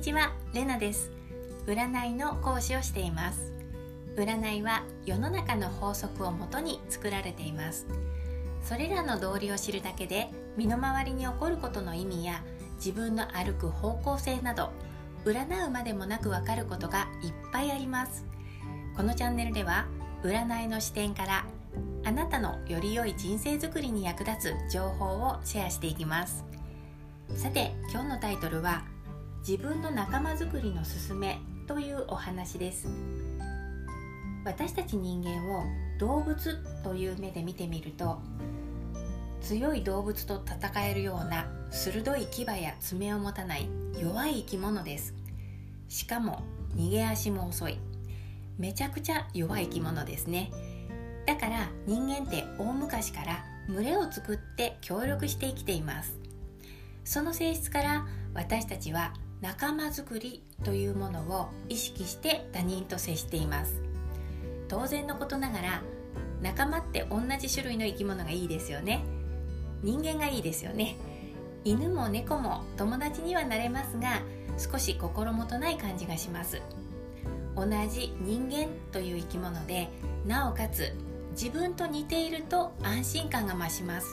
にちは、レナです。占いの講師をしています。占いは世の中の法則をもとに作られています。それらの道理を知るだけで身の回りに起こることの意味や自分の歩く方向性など占うまでもなくわかることがいっぱいあります。このチャンネルでは占いの視点からあなたのより良い人生づくりに役立つ情報をシェアしていきます。さて今日のタイトルは自分の仲間づくりのすすめというお話です。私たち人間を動物という目で見てみると強い動物と戦えるような鋭い牙や爪を持たない弱い生き物です。しかも逃げ足も遅い。めちゃくちゃ弱い生き物ですね。だから人間って大昔から群れを作って協力して生きています。その性質から私たちは仲間づくりというものを意識して他人と接しています。当然のことながら仲間って同じ種類の生き物がいいですよね。人間がいいですよね。犬も猫も友達にはなれますが少し心もとない感じがします。同じ人間という生き物でなおかつ自分と似ていると安心感が増します。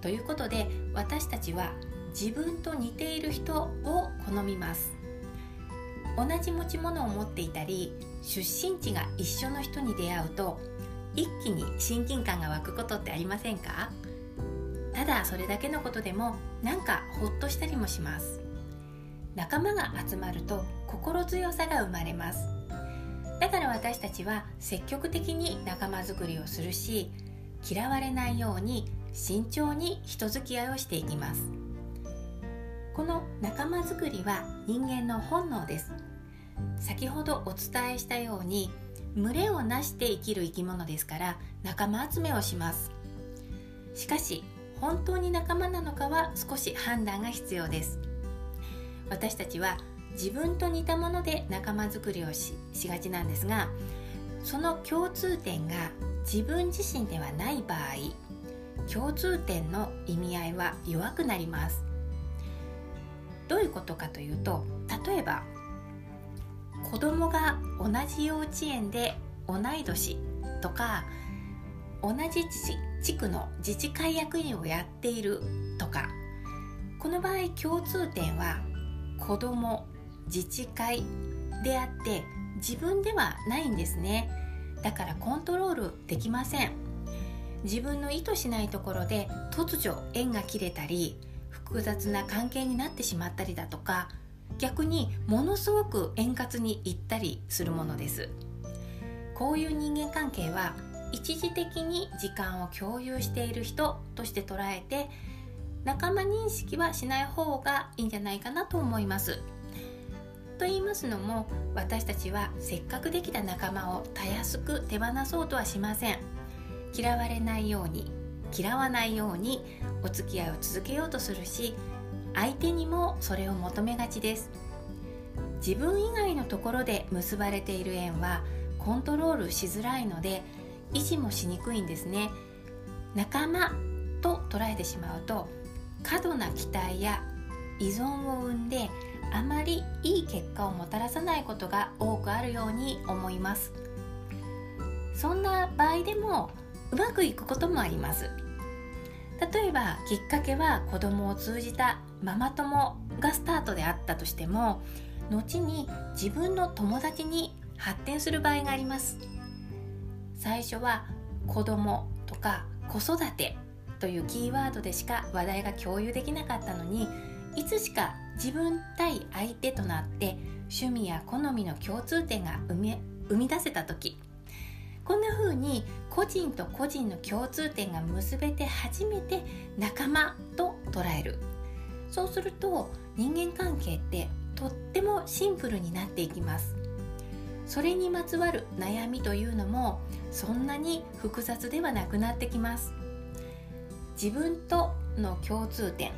ということで私たちは自分と似ている人を好みます。同じ持ち物を持っていたり出身地が一緒の人に出会うと一気に親近感が湧くことってありませんか？ただそれだけのことでもなんかほっとしたりもします。仲間が集まると心強さが生まれます。だから私たちは積極的に仲間づくりをするし嫌われないように慎重に人付き合いをしていきます。この仲間づくりは人間の本能です。先ほどお伝えしたように群れをなして生きる生き物ですから仲間集めをします。しかし本当に仲間なのかは少し判断が必要です。私たちは自分と似たもので仲間づくりをしがちなんですがその共通点が自分自身ではない場合共通点の意味合いは弱くなります。どういうことかというと例えば子供が同じ幼稚園で同い年とか同じ地区の自治会役員をやっているとかこの場合共通点は子供自治会であって自分ではないんですね。だからコントロールできません。自分の意図しないところで突如縁が切れたり複雑な関係になってしまったりだとか逆にものすごく円滑にいったりするものです。こういう人間関係は一時的に時間を共有している人として捉えて仲間認識はしない方がいいんじゃないかなと思います。と言いますのも私たちはせっかくできた仲間をたやすく手放そうとはしません。嫌われないように嫌わないようにお付き合いを続けようとするし相手にもそれを求めがちです。自分以外のところで結ばれている縁はコントロールしづらいので維持もしにくいんですね。仲間と捉えてしまうと過度な期待や依存を生んであまりいい結果をもたらさないことが多くあるように思います。そんな場合でもうまくいくこともあります。例えばきっかけは子供を通じたママ友がスタートであったとしても後に自分の友達に発展する場合があります。最初は子供とか子育てというキーワードでしか話題が共有できなかったのにいつしか自分対相手となって趣味や好みの共通点が生み生み出せた時こんな風に個人と個人の共通点が結べて初めて仲間と捉える。そうすると人間関係ってとってもシンプルになっていきます。それにまつわる悩みというのもそんなに複雑ではなくなってきます。自分との共通点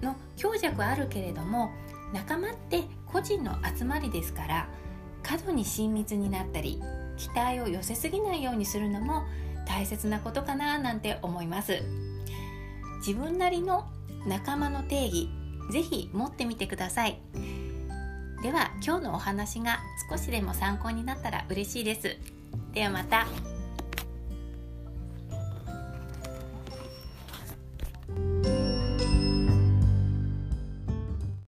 の強弱あるけれども仲間って個人の集まりですから過度に親密になったり期待を寄せすぎないようにするのも大切なことかななんて思います。自分なりの仲間の定義ぜひ持ってみてください。では今日のお話が少しでも参考になったら嬉しいです。ではまた。